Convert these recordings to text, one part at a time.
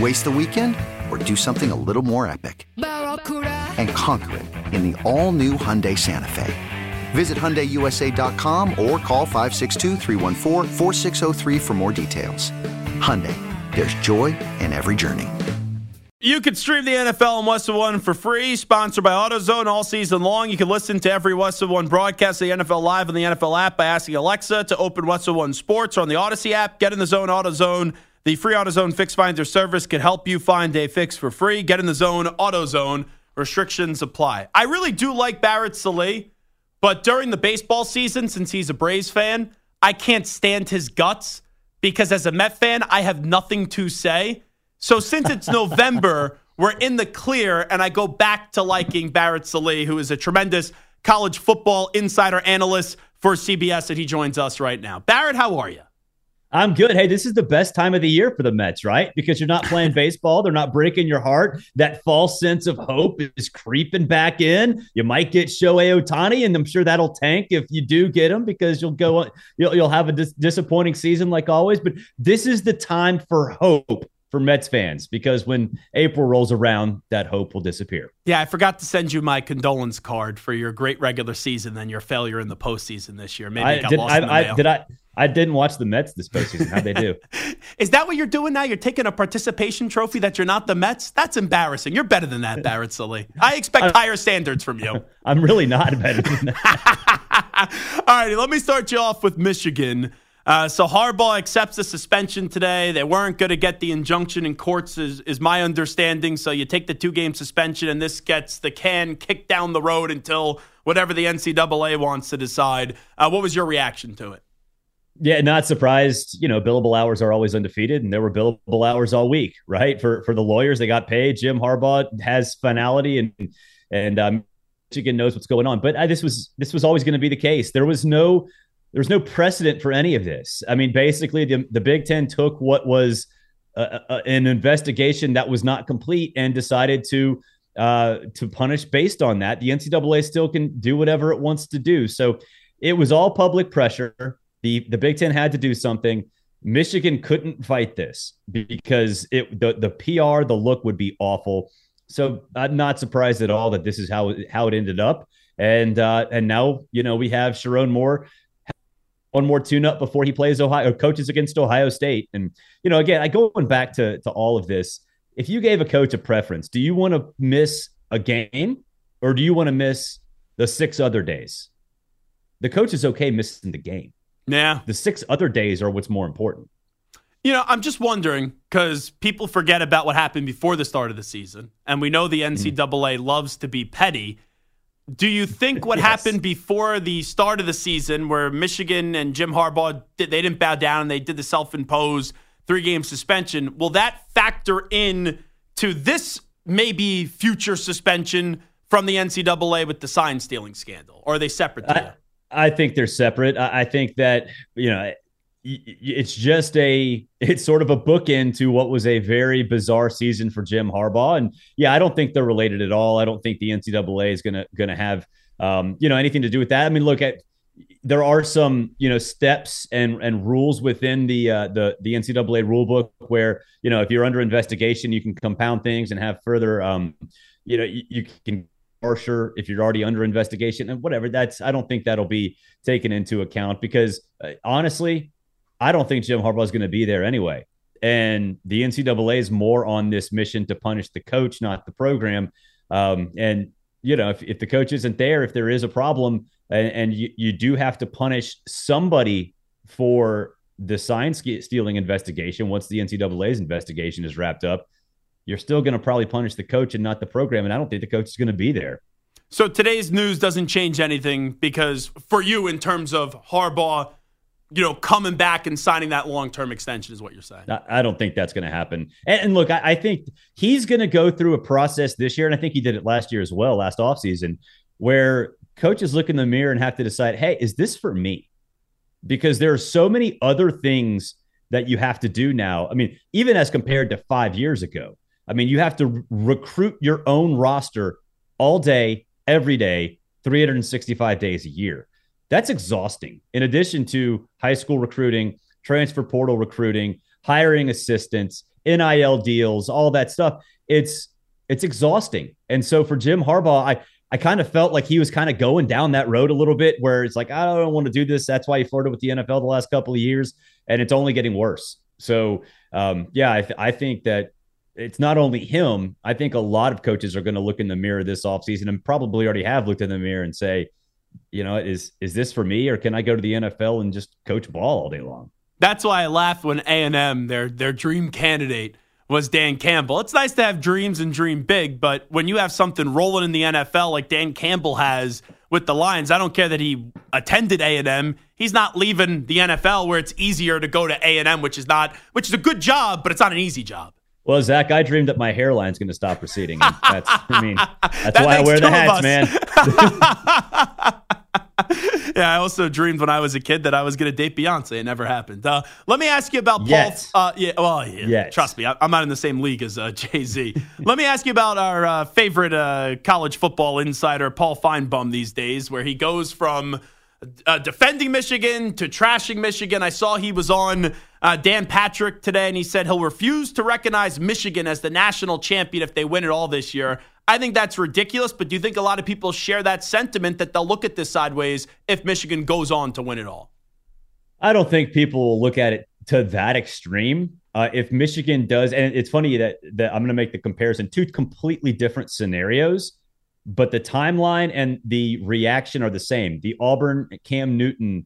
Waste the weekend or do something a little more epic? And conquer it in the all new Hyundai Santa Fe. Visit HyundaiUSA.com or call 562 for more details. Hyundai, there's joy in every journey. You can stream the NFL on Westwood One for free, sponsored by AutoZone all season long. You can listen to every Westwood One broadcast of the NFL live on the NFL app by asking Alexa to open Westwood One Sports or on the Odyssey app. Get in the zone, AutoZone. The free AutoZone Fix Finder service can help you find a fix for free. Get in the zone, AutoZone. Restrictions apply. I really do like Barrett Sallee, but during the baseball season, since he's a Braves fan, I can't stand his guts because as a Met fan, I have nothing to say. So since it's November, we're in the clear, and I go back to liking Barrett Sallee, who is a tremendous college football insider analyst for CBS, and he joins us right now. Barrett, how are you? I'm good. Hey, this is the best time of the year for the Mets, right? Because you're not playing baseball. They're not breaking your heart. That false sense of hope is creeping back in. You might get Shohei Ohtani, and I'm sure that'll tank if you do get him because you'll go, you'll, you'll have a dis- disappointing season like always. But this is the time for hope for Mets fans because when April rolls around, that hope will disappear. Yeah, I forgot to send you my condolence card for your great regular season and your failure in the postseason this year. Maybe I, got did, lost I, in the mail. I, did I? I didn't watch the Mets this postseason. How'd they do? Is that what you're doing now? You're taking a participation trophy that you're not the Mets? That's embarrassing. You're better than that, Barrett Sallee. I expect higher standards from you. I'm really not better than that. All right, let me start you off with Michigan. Uh, so Harbaugh accepts the suspension today. They weren't going to get the injunction in courts, is, is my understanding. So you take the two game suspension, and this gets the can kicked down the road until whatever the NCAA wants to decide. Uh, what was your reaction to it? Yeah, not surprised. You know, billable hours are always undefeated, and there were billable hours all week, right? For for the lawyers, they got paid. Jim Harbaugh has finality, and and um, Michigan knows what's going on. But uh, this was this was always going to be the case. There was no there's no precedent for any of this. I mean, basically, the, the Big Ten took what was uh, uh, an investigation that was not complete and decided to uh, to punish based on that. The NCAA still can do whatever it wants to do. So it was all public pressure. The the Big Ten had to do something. Michigan couldn't fight this because it the the PR, the look would be awful. So I'm not surprised at all that this is how how it ended up. And uh, and now you know we have Sherrone Moore one more tune up before he plays Ohio coaches against Ohio State. And, you know, again, I going back to, to all of this. If you gave a coach a preference, do you want to miss a game or do you want to miss the six other days? The coach is okay missing the game. Yeah. The six other days are what's more important. You know, I'm just wondering because people forget about what happened before the start of the season. And we know the NCAA mm-hmm. loves to be petty. Do you think what yes. happened before the start of the season, where Michigan and Jim Harbaugh they didn't bow down and they did the self-imposed three-game suspension, will that factor in to this maybe future suspension from the NCAA with the sign stealing scandal, or are they separate? I, I, think they're separate. I, I think that you know it's just a it's sort of a bookend to what was a very bizarre season for Jim Harbaugh. And yeah, I don't think they're related at all. I don't think the NCAA is gonna gonna have um, you know anything to do with that. I mean, look at there are some you know steps and and rules within the uh, the the NCAA rule book where you know if you're under investigation you can compound things and have further um you know you, you can harsher if you're already under investigation and whatever that's I don't think that'll be taken into account because uh, honestly I don't think Jim Harbaugh is going to be there anyway and the NCAA is more on this mission to punish the coach not the program um, and you know if, if the coach isn't there if there is a problem and, and you, you do have to punish somebody for the sign stealing investigation once the NCAA's investigation is wrapped up. You're still going to probably punish the coach and not the program, and I don't think the coach is going to be there. So today's news doesn't change anything because for you, in terms of Harbaugh, you know, coming back and signing that long term extension is what you're saying. I don't think that's going to happen. And, and, look, I, I think he's going to go through a process this year, and I think he did it last year as well, last offseason, where coaches look in the mirror and have to decide, hey, is this for me? Because there are so many other things that you have to do now. I mean, even as compared to five years ago, I mean, you have to recruit your own roster all day, every day, 365 days a year. That's exhausting. In addition to high school recruiting, transfer portal recruiting, hiring assistants, NIL deals, all that stuff, it's it's exhausting. And so for Jim Harbaugh, I I kind of felt like he was kind of going down that road a little bit where it's like, I don't want to do this. That's why he flirted with the NFL the last couple of years, and it's only getting worse. So, um, yeah, I, th- I think that it's not only him. I think a lot of coaches are going to look in the mirror this offseason and probably already have looked in the mirror and say, you know, is is this for me or can I go to the NFL and just coach ball all day long? That's why I laughed when A and M, their their dream candidate, was Dan Campbell. It's nice to have dreams and dream big, but when you have something rolling in the NFL like Dan Campbell has with the Lions, I don't care that he attended A&M. He's not leaving the NFL where it's easier to go to A&M, which is not which is a good job, but it's not an easy job. Well, Zach, I dreamed that my hairline's going to stop receding. That's, I mean, that's that why I wear the hats, man. yeah, I also dreamed when I was a kid that I was going to date Beyonce. It never happened. Uh, let me ask you about Yet. Paul. Uh, yeah, well, yeah, yes. trust me, I, am not in the same league as uh, Jay Z. let me ask you about our uh, favorite uh, college football insider, Paul Finebaum, these days, where he goes from uh, defending Michigan to trashing Michigan. I saw he was on uh, Dan Patrick today, and he said he'll refuse to recognize Michigan as the national champion if they win it all this year. I think that's ridiculous, but do you think a lot of people share that sentiment that they'll look at this sideways if Michigan goes on to win it all? I don't think people will look at it to that extreme. Uh, if Michigan does, and it's funny that, that I'm going to make the comparison, two completely different scenarios, but the timeline and the reaction are the same. The Auburn Cam Newton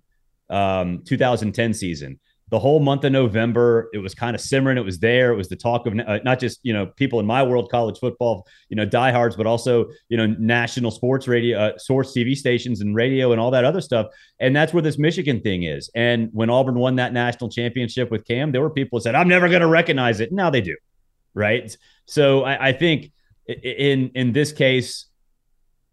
um, 2010 season the whole month of November, it was kind of simmering. It was there. It was the talk of uh, not just you know people in my world, college football, you know diehards, but also you know national sports radio, uh, source TV stations and radio and all that other stuff. And that's where this Michigan thing is. And when Auburn won that national championship with Cam, there were people who said, "I'm never going to recognize it." Now they do, right? So I, I think in in this case,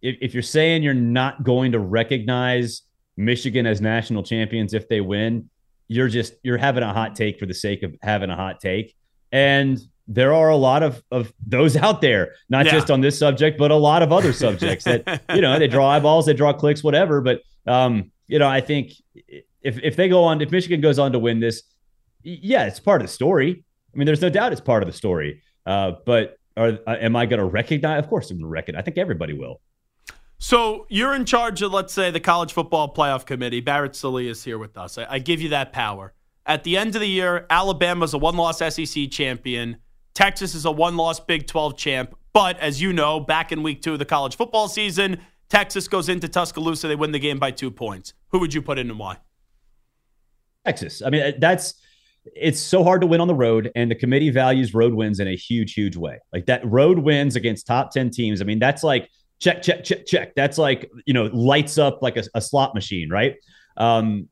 if, if you're saying you're not going to recognize Michigan as national champions if they win you're just you're having a hot take for the sake of having a hot take. And there are a lot of of those out there not yeah. just on this subject but a lot of other subjects that you know they draw eyeballs they draw clicks whatever. But um you know i think if if they go on if michigan goes on to win this yeah it's part of the story. I mean there's no doubt it's part of the story. Uh but are, uh, am i going to recognize of course i'm going to recognize i think everybody will so you're in charge of, let's say, the college football playoff committee. Barrett Sallee is here with us. I, I give you that power. At the end of the year, Alabama's a one-loss SEC champion. Texas is a one-loss Big 12 champ. But as you know, back in week two of the college football season, Texas goes into Tuscaloosa. They win the game by two points. Who would you put in and why? Texas. I mean, uh, that's it's so hard to win on the road, and the committee values road wins in a huge, huge way. Like that road wins against top 10 teams. I mean, that's like check, check, check, check. That's like, you know, lights up like a, a slot machine, right? Um,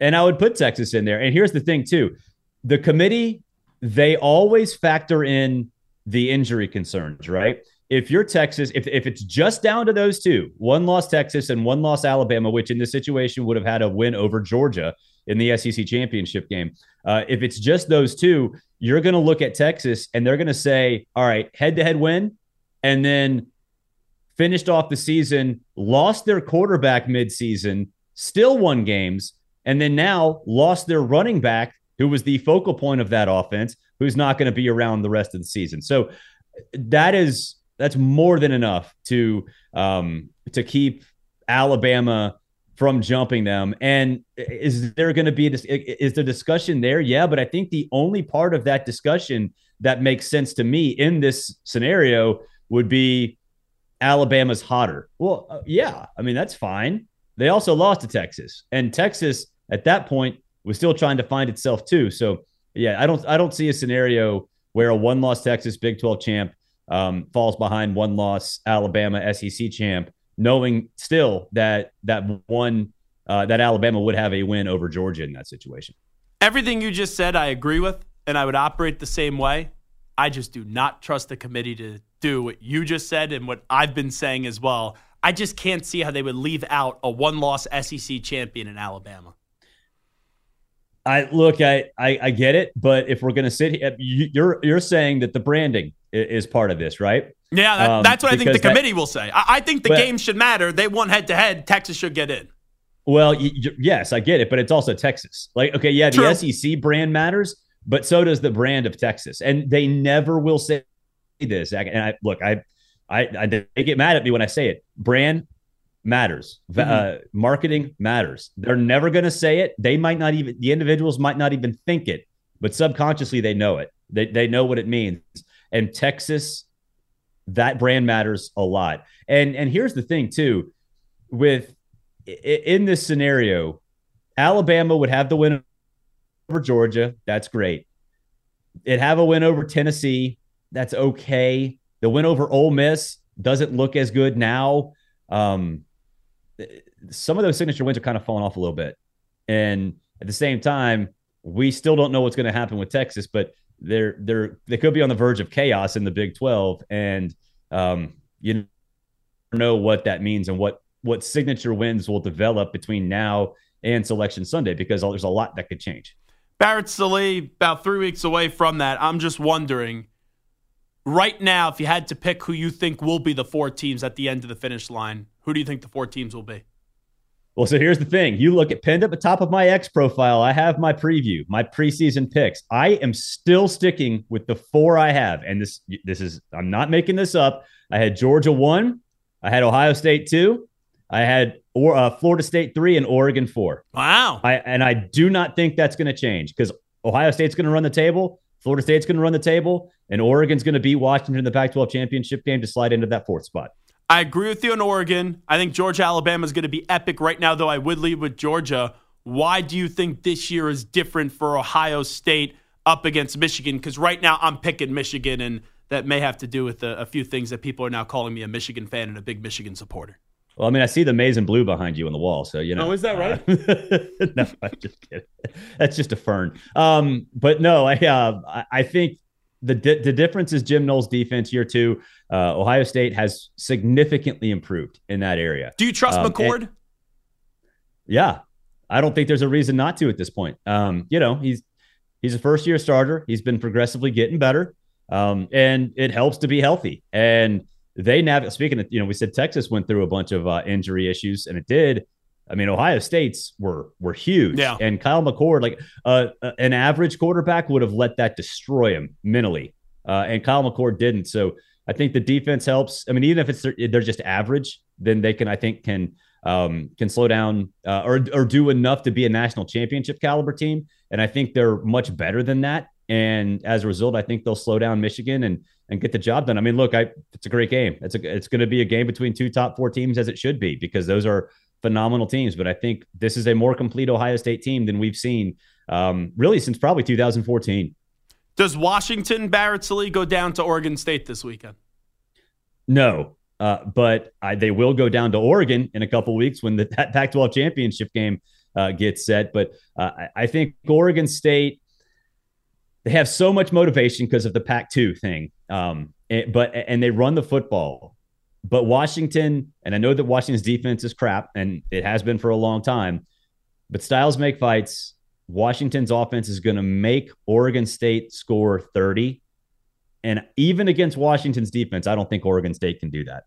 and I would put Texas in there. And here's the thing, too the committee, they always factor in the injury concerns, right? If you're Texas, if, if it's just down to those two, one loss Texas and one loss Alabama, which in this situation would have had a win over Georgia in the SEC championship game. Uh, if it's just those two, you're going to look at Texas and they're going to say, all right, head to head win. And then finished off the season, lost their quarterback midseason, still won games, and then now lost their running back, who was the focal point of that offense, who's not going to be around the rest of the season. So that is that's more than enough to um, to keep Alabama from jumping them. And is there going to be this? Is the discussion there? Yeah, but I think the only part of that discussion that makes sense to me in this scenario would be Alabama's hotter. Well, uh, yeah, I mean that's fine. They also lost to Texas, and Texas at that point was still trying to find itself too. So yeah, I don't I don't see a scenario where a one loss Texas Big 12 champ um, falls behind one loss Alabama SEC champ, knowing still that that one uh, that Alabama would have a win over Georgia in that situation. Everything you just said, I agree with, and I would operate the same way. I just do not trust the committee to do what you just said and what I've been saying as well. I just can't see how they would leave out a one loss SEC champion in Alabama. I look, I, I, I get it, but if we're going to sit here, you're you're saying that the branding is part of this, right? Yeah, that, um, that's what I think the committee that, will say. I, I think the but, game should matter. They won head to head. Texas should get in. Well, y- yes, I get it, but it's also Texas. Like, okay, yeah, the True. SEC brand matters, but so does the brand of Texas, and they never will say this. And I look, I, I, I they get mad at me when I say it. Brand matters. Mm-hmm. Uh, marketing matters. They're never going to say it. They might not even, the individuals might not even think it, but subconsciously they know it. They, they know what it means. And Texas, that brand matters a lot. And, and here's the thing too, with in this scenario, Alabama would have the win over Georgia. That's great. It have a win over Tennessee. That's okay. The win over Ole Miss doesn't look as good now. Um, some of those signature wins are kind of falling off a little bit. And at the same time, we still don't know what's going to happen with Texas, but they're they're they could be on the verge of chaos in the Big 12, and um, you know what that means and what what signature wins will develop between now and Selection Sunday because there's a lot that could change. Barrett Sallee, about three weeks away from that. I'm just wondering, right now, if you had to pick who you think will be the four teams at the end of the finish line, who do you think the four teams will be? Well, so here's the thing. You look at pinned at the top of my X profile. I have my preview, my preseason picks. I am still sticking with the four I have. And this this is I'm not making this up. I had Georgia one, I had Ohio State two, I had or uh, Florida State three, and Oregon four. Wow. I and I do not think that's going to change because Ohio State's going to run the table, Florida State's going to run the table, and Oregon's going to beat Washington in the Pac-12 championship game to slide into that fourth spot. I agree with you on Oregon. I think Georgia Alabama is going to be epic right now, though I would lead with Georgia. Why do you think this year is different for Ohio State up against Michigan? Because right now I'm picking Michigan, and that may have to do with a, a, few things that people are now calling me a Michigan fan and a big Michigan supporter. Well, I mean, I see the maize and blue behind you on the wall, so you know. Oh, is that right? Uh, no, I'm just kidding. That's just a fern. Um, but no, I uh, I think the the difference is Jim Knowles' defense year two. Uh, Ohio State has significantly improved in that area. Do you trust um, McCord? And, yeah, I don't think there's a reason not to at this point. Um, you know, he's he's a first year starter. He's been progressively getting better, um, and it helps to be healthy. And they nav. Speaking of, you know, we said Texas went through a bunch of uh, injury issues, and it did. I mean, Ohio State's were were huge, yeah. And Kyle McCord, like uh, uh, an average quarterback, would have let that destroy him mentally, uh, and Kyle McCord didn't. So I think the defense helps. I mean, even if it's they're just average, then they can, I think, can um, can slow down uh, or or do enough to be a national championship caliber team. And I think they're much better than that. And as a result, I think they'll slow down Michigan and and get the job done. I mean, look, I it's a great game. It's a it's going to be a game between two top four teams as it should be because those are phenomenal teams. But I think this is a more complete Ohio State team than we've seen um, really since probably 2014. Does Washington Barrett Sallee go down to Oregon State this weekend? No, uh, but I, they will go down to Oregon in a couple weeks when the Pac-12 championship game uh, gets set. But uh, I think Oregon State they have so much motivation because of the Pac-2 thing. Um, and, but and they run the football but Washington, and I know that Washington's defense is crap, and it has been for a long time, but styles make fights. Washington's offense is going to make Oregon State score 30. And even against Washington's defense, I don't think Oregon State can do that.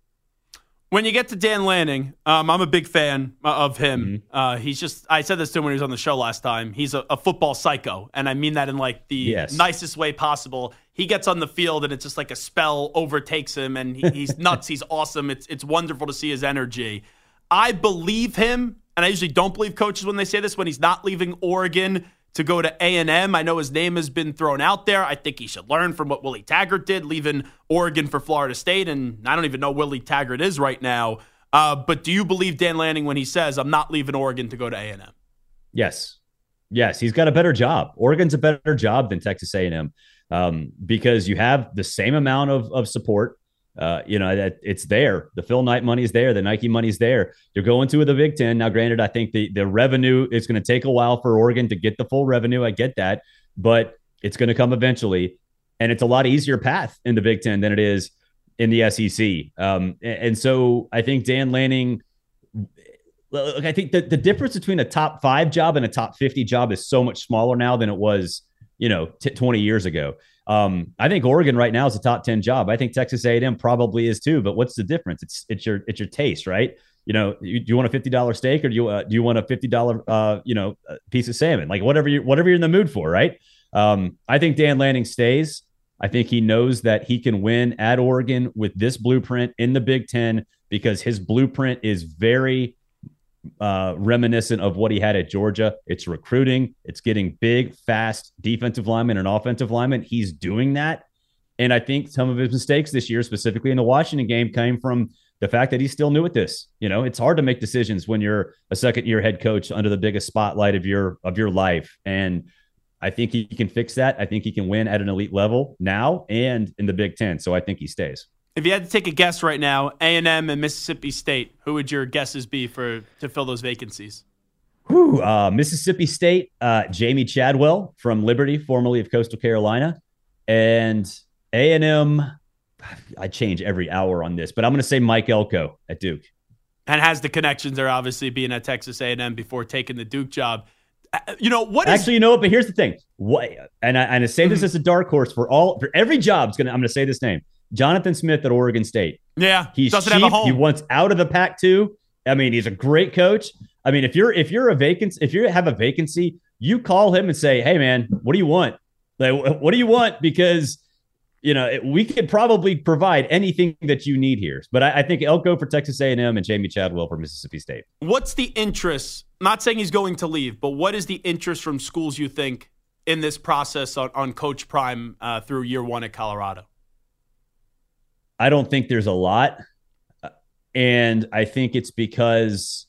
When you get to Dan Lanning, um, I'm a big fan of him. Mm-hmm. Uh, he's just, I said this to him when he was on the show last time. He's a, a football psycho. And I mean that in like the Yes. nicest way possible. He gets on the field and it's just like a spell overtakes him and he, he's nuts. he's awesome. It's, it's wonderful to see his energy. I believe him, and I usually don't believe coaches when they say this, when he's not leaving Oregon to go to A&M. I know his name has been thrown out there. I think he should learn from what Willie Taggart did, leaving Oregon for Florida State, and I don't even know Willie Taggart is right now. Uh, but do you believe Dan Lanning when he says, I'm not leaving Oregon to go to A&M? Yes, yes, he's got a better job. Oregon's a better job than Texas A&M um, because you have the same amount of of support. Uh, you know that it's there. The Phil Knight money is there. The Nike money is there. You're going to the Big Ten now. Granted, I think the the revenue is going to take a while for Oregon to get the full revenue. I get that, but it's going to come eventually, and it's a lot easier path in the Big Ten than it is in the SEC. Um, and, and so I think Dan Lanning. Look, I think the, the difference between a top five job and a top 50 job is so much smaller now than it was, you know, t- 20 years ago. Um, I think Oregon right now is a top 10 job. I think Texas A&M probably is too, but what's the difference? It's, it's your, it's your taste, right? You know, you, do you want a $50 steak or do you, uh, do you want a $50, uh, you know, uh, piece of salmon? Like whatever you, whatever you're in the mood for, right? Um, I think Dan Lanning stays. I think he knows that he can win at Oregon with this blueprint in the Big Ten because his blueprint is very uh, reminiscent of what he had at Georgia. It's recruiting, it's getting big, fast defensive linemen and offensive linemen. He's doing that. And I think some of his mistakes this year, specifically in the Washington game, came from the fact that he's still new at this. You know, it's hard to make decisions when you're a second year head coach under the biggest spotlight of your of your life. And I think he can fix that. I think he can win at an elite level now and in the Big Ten. So I think he stays. If you had to take a guess right now, A&M and Mississippi State, who would your guesses be for to fill those vacancies? Whew, uh, Mississippi State, uh, Jamey Chadwell from Liberty, formerly of Coastal Carolina, and A and M. I change every hour on this, but I'm going to say Mike Elko at Duke. And has the connections there, obviously being at Texas A&M before taking the Duke job. Uh, You know what? Is, Actually, you know what? But here's the thing. What? And I, and I say this as a dark horse for all for every job. It's gonna. I'm going to say this name. Jonathan Smith at Oregon State. yeah, He's doesn't cheap. have a home. He wants out of the Pac-2. I mean, he's a great coach. I mean, if you're if you're a vacancy, if you have a vacancy, you call him and say, "Hey, man, what do you want? Like, what do you want?" Because you know it- we could probably provide anything that you need here. But I, I think Elko for Texas A&M and Jamey Chadwell for Mississippi State. What's the interest? Not saying he's going to leave, but what is the interest from schools you think in this process on, on Coach Prime uh, through year one at Colorado? I don't think there's a lot. And I think it's because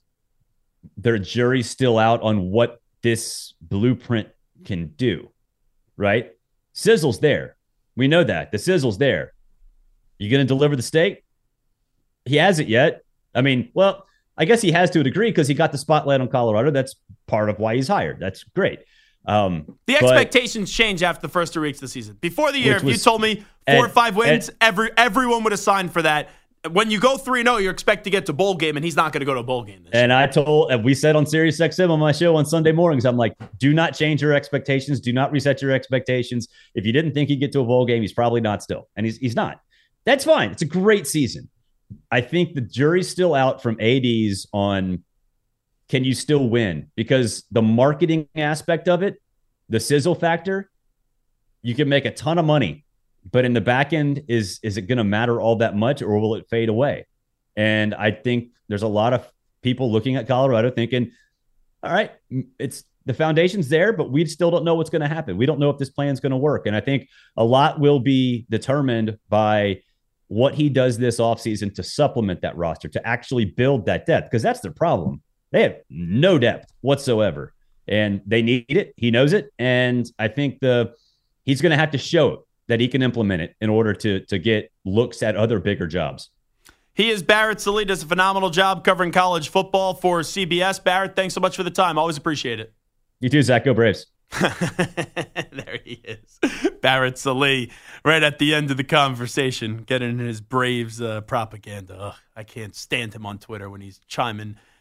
their jury's still out on what this blueprint can do, right? Sizzle's there. We know that. The sizzle's there. You going to deliver the steak? He hasn't yet. I mean, well, I guess he has to a degree because he got the spotlight on Colorado. That's part of why he's hired. That's great. Um, The but- expectations change after the first three weeks of the season. Before the year, if you told me four or five wins, and- every everyone would have signed for that. When you go 3 0, you expect to get to bowl game, and he's not going to go to a bowl game this year. And I told, and we said on Sirius XM on my show on Sunday mornings, I'm like, do not change your expectations. Do not reset your expectations. If you didn't think he'd get to a bowl game, he's probably not still. And he's, he's not. That's fine. It's a great season. I think the jury's still out from ADs on can you still win? Because the marketing aspect of it, the sizzle factor, you can make a ton of money. But in the back end, is is it going to matter all that much or will it fade away? And I think there's a lot of people looking at Colorado thinking, all right, it's the foundation's there, but we still don't know what's going to happen. We don't know if this plan's going to work. And I think a lot will be determined by what he does this offseason to supplement that roster, to actually build that depth, because that's the problem. They have no depth whatsoever. And they need it. He knows it. And I think the he's going to have to show it that he can implement it in order to to get looks at other bigger jobs. He is Barrett Sallee, does a phenomenal job covering college football for CBS. Barrett, thanks so much for the time. Always appreciate it. You too, Zach. Go Braves. there he is. Barrett Sallee, right at the end of the conversation, getting his Braves uh, propaganda. Ugh, I can't stand him on Twitter when he's chiming